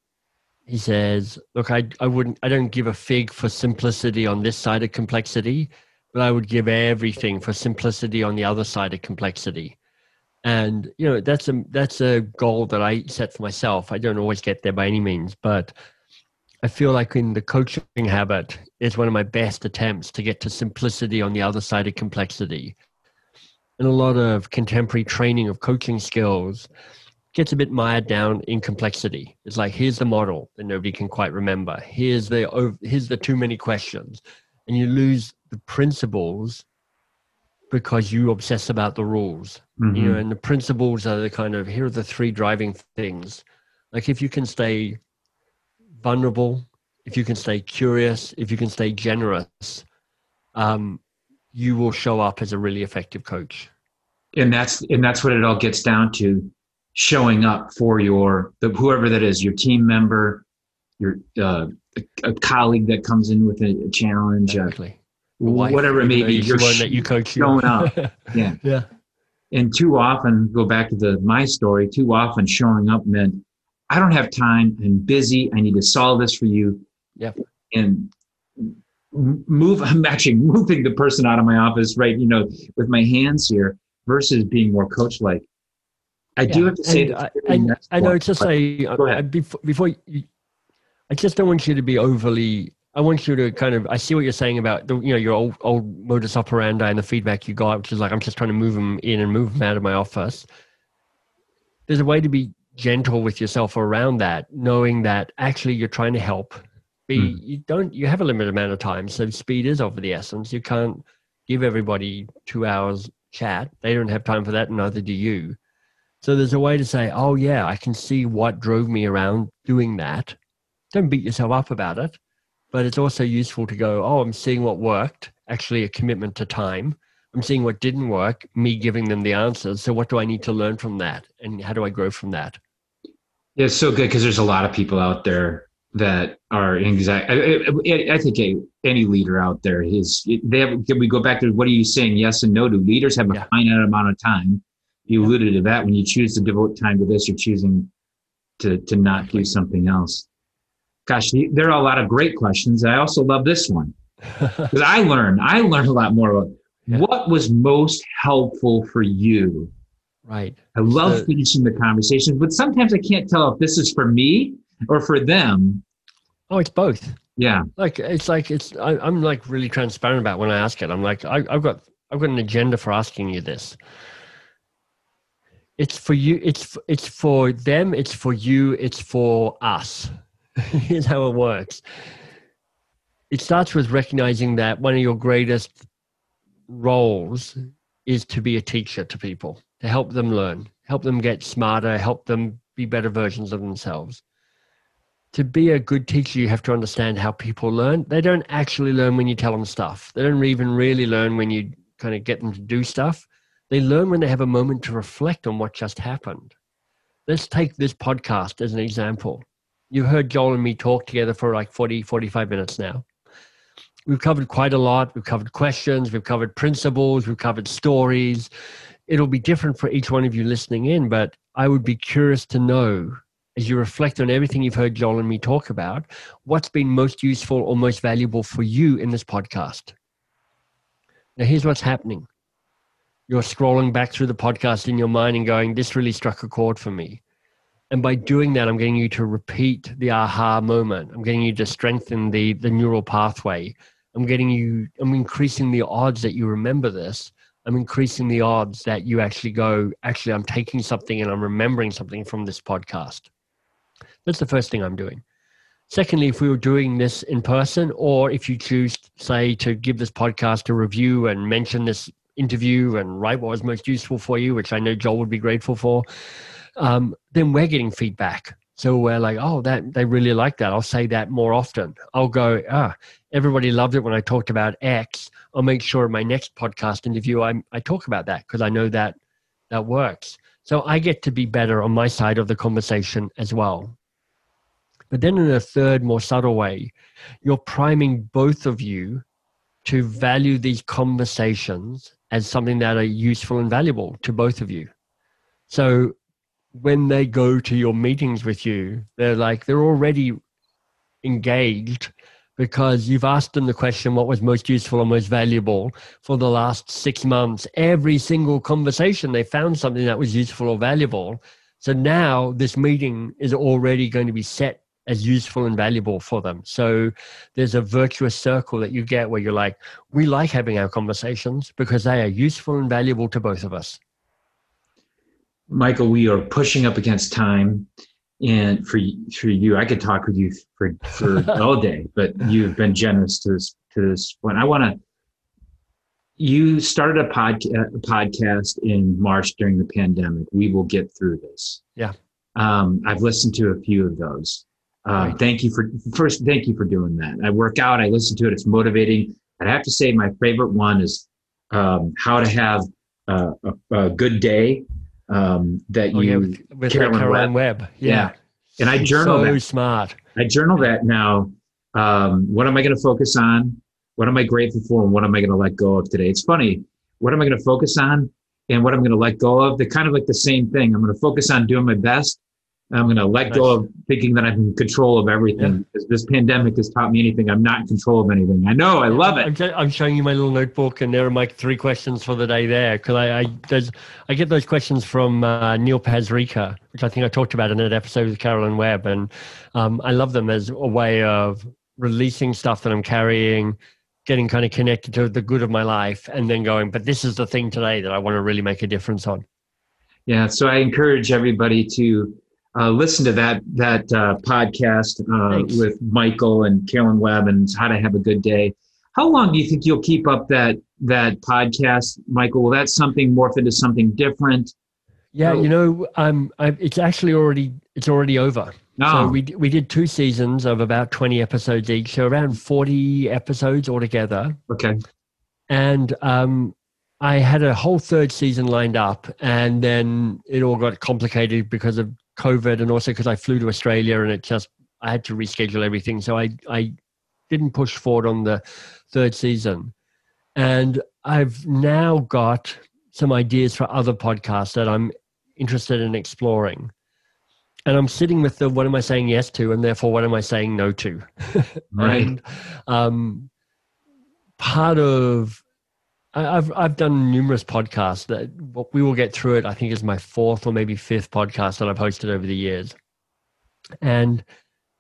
he says, "Look, I I wouldn't I don't give a fig for simplicity on this side of complexity, but I would give everything for simplicity on the other side of complexity." And you know that's a that's a goal that I set for myself. I don't always get there by any means, but I feel like in the coaching habit, it's one of my best attempts to get to simplicity on the other side of complexity. And a lot of contemporary training of coaching skills gets a bit mired down in complexity. It's like here's the model that nobody can quite remember. Here's the here's the too many questions, and you lose the principles because you obsess about the rules. You Mhm. know, and the principles are the kind of here are the three driving things. Like if you can stay vulnerable, if you can stay curious, if you can stay generous, um, you will show up as a really effective coach. and that's and that's what it all gets down to showing up for your the, whoever that is your team member your uh, a, a colleague that comes in with a, a challenge Exactly. Your wife, whatever it may be she's you're the one sh- that you coach. showing up. yeah yeah. and too often go back to the my story too often showing up meant i don't have time i'm busy i need to solve this for you Yep. and move i'm actually moving the person out of my office right you know with my hands here versus being more coach like i do Yeah, have to say and this I, very and I know to say Go ahead. uh, before, before you, I just don't want you to be overly. I want you to kind of. I see what you're saying about the you know your old old modus operandi and the feedback you got, which is like I'm just trying to move them in and move them out of my office. There's a way to be gentle with yourself around that, knowing that actually you're trying to help. Be Mm. you don't you have a limited amount of time, so speed is of the essence. You can't give everybody two hours chat. They don't have time for that, and neither do you. So there's a way to say, oh, yeah, I can see what drove me around doing that. Don't beat yourself up about it. But it's also useful to go, oh, I'm seeing what worked, actually a commitment to time. I'm seeing what didn't work, me giving them the answers. So what do I need to learn from that? And how do I grow from that? Yeah, it's so good because there's a lot of people out there that are exact. I, I, I think a, any leader out there is they have. Can we go back to what are you saying? Yes and no to leaders have a Yeah. finite amount of time. You alluded to that when you choose to devote time to this, you're choosing to to not do something else. Gosh, there are a lot of great questions. I also love this one because I learned. I learned a lot more about Yeah. what was most helpful for you right. I love So- finishing the conversation, but sometimes I can't tell if this is for me or for them. Oh, it's both. Yeah. like it's like it's I, i'm like really transparent about when i ask it i'm like I, i've got i've got an agenda for asking you this it's for you it's it's for them it's for you it's for us Here's how it works. It starts with recognizing that one of your greatest roles is to be a teacher to people, to help them learn, help them get smarter, help them be better versions of themselves. To be a good teacher, you have to understand how people learn. They don't actually learn when you tell them stuff. They don't even really learn when you kind of get them to do stuff. They learn when they have a moment to reflect on what just happened. Let's take this podcast as an example. You heard Joel and me talk together for like 40, 45 minutes now. We've covered quite a lot. We've covered questions, we've covered principles, we've covered stories. It'll be different for each one of you listening in, but I would be curious to know as you reflect on everything you've heard Joel and me talk about, what's been most useful or most valuable for you in this podcast? Now, here's what's happening you're scrolling back through the podcast in your mind and going, This really struck a chord for me. And by doing that, I'm getting you to repeat the aha moment. I'm getting you to strengthen the, the neural pathway. I'm getting you, I'm increasing the odds that you remember this. I'm increasing the odds that you actually go, actually, I'm taking something and I'm remembering something from this podcast. That's the first thing I'm doing. Secondly, if we were doing this in person, or if you choose, say, to give this podcast a review and mention this interview and write what was most useful for you, which I know Joel would be grateful for, um, then we're getting feedback. So we're like, oh, that they really like that. I'll say that more often. I'll go, ah, everybody loved it when I talked about X. I'll make sure in my next podcast interview I, I talk about that because I know that that works. So I get to be better on my side of the conversation as well. But then, in a third, more subtle way, you're priming both of you to value these conversations as something that are useful and valuable to both of you. So, when they go to your meetings with you, they're like, they're already engaged because you've asked them the question what was most useful or most valuable for the last six months every single conversation they found something that was useful or valuable so now this meeting is already going to be set as useful and valuable for them. So there's a virtuous circle that you get where you're like, we like having our conversations because they are useful and valuable to both of us. Michael, we are pushing up against time. And for for you, I could talk with you for, for all day, but you've been generous to this to this point. I want to. You started a, pod, a podcast in March during the pandemic. We will get through this. Yeah. Um, I've listened to a few of those. Uh, right. Thank you for first. Thank you for doing that. I work out. I listen to it. It's motivating. I'd have to say my favorite one is um, how to have a, a good day. Um, that oh, you yeah, with, with Caroline, Caroline Webb. Webb. Yeah. yeah. and I journal so that. smart. I journal that now. Um, what am I going to focus on? What am I grateful for? And what am I going to let go of today? It's funny. What am I going to focus on? And what I'm going to let go of? They're kind of like the same thing. I'm going to focus on doing my best I'm going to let nice. go of thinking that I'm in control of everything yeah. because this pandemic has taught me anything. I'm not in control of anything. I know. I love it. I'm, I'm showing you my little notebook, and there are my three questions for the day there because I I, I get those questions from uh, Neil Pasricha, which I think I talked about in an episode with Carolyn Webb, and um, I love them as a way of releasing stuff that I'm carrying, getting kind of connected to the good of my life, and then going, but this is the thing today that I want to really make a difference on. Yeah. So I encourage everybody to uh, listen to that that uh, podcast uh, with Michael and Carolyn Webb and how to have a good day. How long do you think you'll keep up that that podcast, Michael? Will that something morph into something different? Yeah, you know, um, I, it's actually already it's already over. Oh. So we we did two seasons of about twenty episodes each, so around forty episodes altogether. Okay. And um, I had a whole third season lined up, and then it all got complicated because of COVID and also because I flew to Australia and it just I had to reschedule everything. So I I didn't push forward on the third season. And I've now got some ideas for other podcasts that I'm interested in exploring. And I'm sitting with the what am I saying yes to, and therefore what am I saying no to? right. and, um, part of I've I've done numerous podcasts that we will get through it. I think is my fourth or maybe fifth podcast that I've hosted over the years. And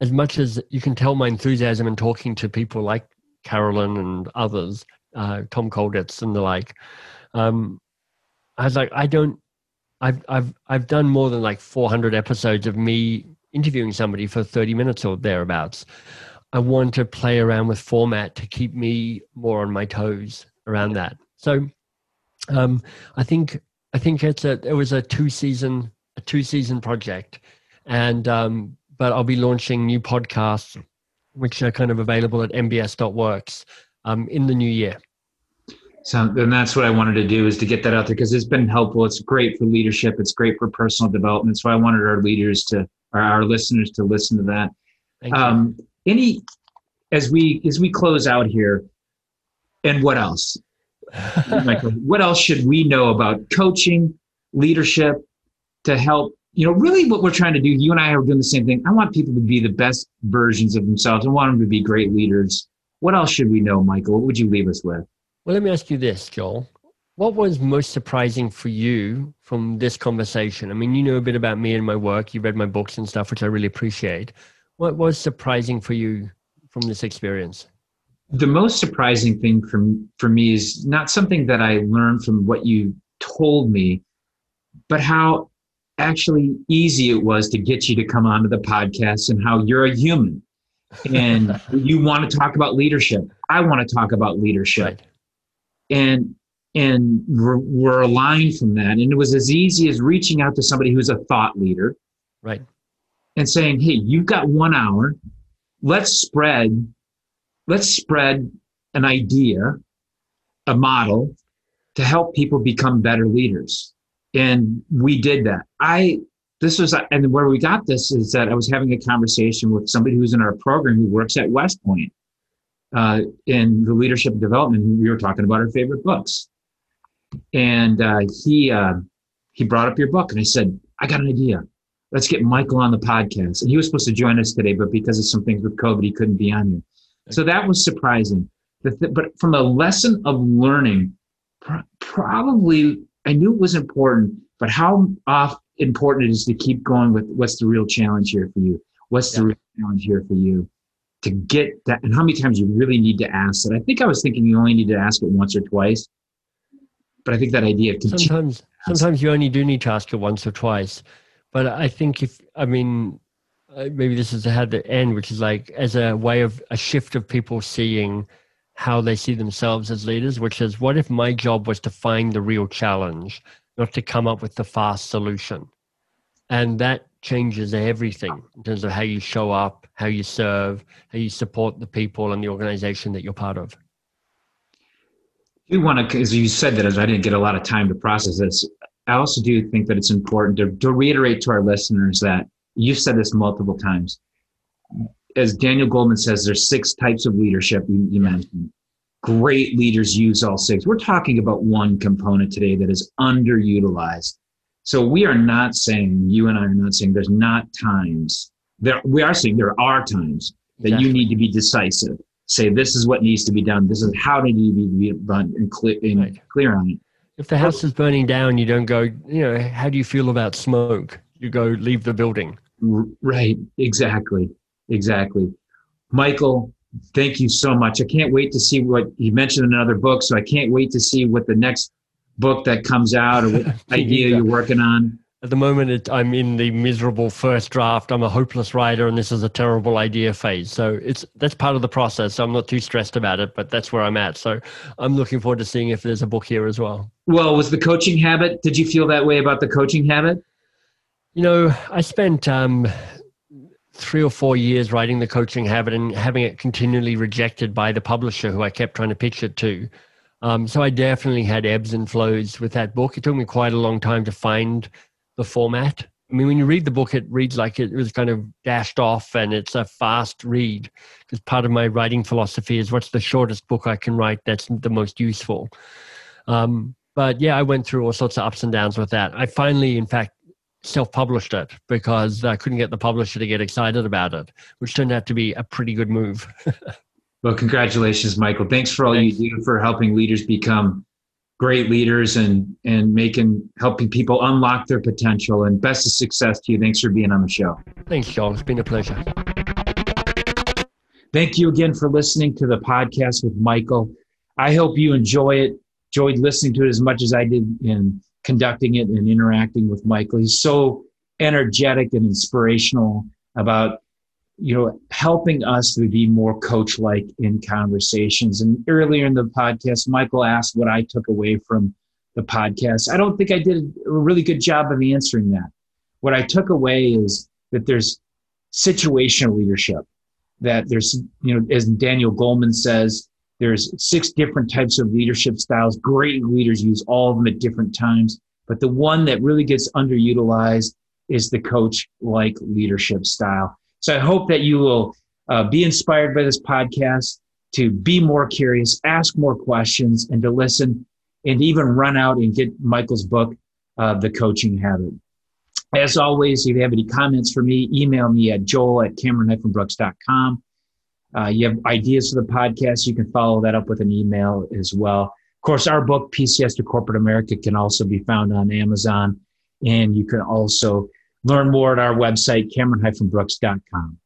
as much as you can tell my enthusiasm in talking to people like Carolyn and others, uh, Tom Kolditz and the like, um, I was like, I don't. I've I've I've done more than like 400 episodes of me interviewing somebody for 30 minutes or thereabouts. I want to play around with format to keep me more on my toes around that. So um, I think I think it's a it was a two season a two season project, and um, but I'll be launching new podcasts, which are kind of available at mbs.works um, in the new year. So, and that's what I wanted to do is to get that out there because it's been helpful. It's great for leadership. It's great for personal development. So I wanted our leaders to, or our listeners to listen to that. Um, any, as we as we close out here, and what else? Michael, what else should we know about coaching, leadership, to help? You know, really, what we're trying to do. You and I are doing the same thing. I want people to be the best versions of themselves. I want them to be great leaders. What else should we know, Michael? What would you leave us with? Well, let me ask you this, Joel. What was most surprising for you from this conversation? I mean, you know a bit about me and my work. You read my books and stuff, which I really appreciate. What was surprising for you from this experience? The most surprising thing from for me is not something that I learned from what you told me, but how actually easy it was to get you to come onto the podcast and how you're a human and you want to talk about leadership. I want to talk about leadership. Right and and we're, we're aligned from that. And it was as easy as reaching out to somebody who's a thought leader, right, and saying, "Hey, you've got one hour. Let's spread, let's spread an idea, a model, to help people become better leaders." And we did that. I this was and where we got this is that I was having a conversation with somebody who's in our program who works at West Point uh, in the leadership development, we were talking about our favorite books, and uh, he uh, he brought up your book, and I said, I got an idea. Let's get Michael on the podcast. And he was supposed to join us today, but because of some things with COVID, he couldn't be on here. So that was surprising. But from a lesson of learning, probably I knew it was important, but how off important it is to keep going with what's the real challenge here for you? What's the real challenge here for you? to get that and how many times you really need to ask it. I think I was thinking you only need to ask it once or twice. But I think that idea of sometimes sometimes you only do need to ask it once or twice. But I think if I mean uh, maybe this is how the end, which is like as a way of a shift of people seeing how they see themselves as leaders, which is what if my job was to find the real challenge, not to come up with the fast solution? And that changes everything in terms of how you show up, how you serve, how you support the people and the organization that you're part of. You want to, because you said that as I didn't get a lot of time to process this. I also do think that it's important to, to reiterate to our listeners that you've said this multiple times. As Daniel Goleman says, there's six types of leadership you, you mentioned. Great leaders use all six. We're talking about one component today that is underutilized so we are not saying, you and I are not saying there's not times. There, we are saying there are times that exactly. you need to be decisive. Say, this is what needs to be done. This is how it needs to be done and, clear, and right. clear on it. If the house is burning down, you don't go, you know, how do you feel about smoke? You go, leave the building. Right. Exactly. Exactly. Michael, thank you so much. I can't wait to see what you mentioned in another book. So I can't wait to see what the next book that comes out or what idea you're working on? At the moment, it, I'm in the miserable first draft. I'm a hopeless writer, and this is a terrible idea phase. So it's that's part of the process. So I'm not too stressed about it, but that's where I'm at. So I'm looking forward to seeing if there's a book here as well. Well, was the coaching habit? Did you feel that way about the coaching habit? You know, I spent um, three or four years writing the coaching habit and having it continually rejected by the publisher who I kept trying to pitch it to. Um, so I definitely had ebbs and flows with that book. It took me quite a long time to find the format. I mean, when you read the book, it reads like it was kind of dashed off and it's a fast read. Because part of my writing philosophy is what's the shortest book I can write that's the most useful. Um, but yeah, I went through all sorts of ups and downs with that. I finally, in fact, self published it because I couldn't get the publisher to get excited about it, which turned out to be a pretty good move. Well, congratulations, Michael. Thanks for all Thanks. you do for helping leaders become great leaders and and making helping people unlock their potential. And best of success to you. Thanks for being on the show. Thanks, Joel. It's been a pleasure. Thank you again for listening to the podcast with Michael. I hope you enjoy it. Enjoyed listening to it as much as I did in conducting it and interacting with Michael. He's so energetic and inspirational about you know helping us to be more coach like in conversations. And earlier in the podcast michael asked what i took away from the podcast. I don't think i did a really good job of answering that. What i took away is that there's situational leadership that there's you know as daniel goleman says there's six different types of leadership styles great leaders use all of them at different times but the one that really gets underutilized is the coach like leadership style so I hope that you will uh, be inspired by this podcast to be more curious, ask more questions, and to listen, and even run out and get Michael's book, uh, The Coaching Habit. As always, if you have any comments for me, email me at joel at cameron-brooks.com. Uh, you have ideas for the podcast, you can follow that up with an email as well. Of course, our book, PCS to Corporate America, can also be found on Amazon. And you can also Learn more at our website, cameron-brooks.com.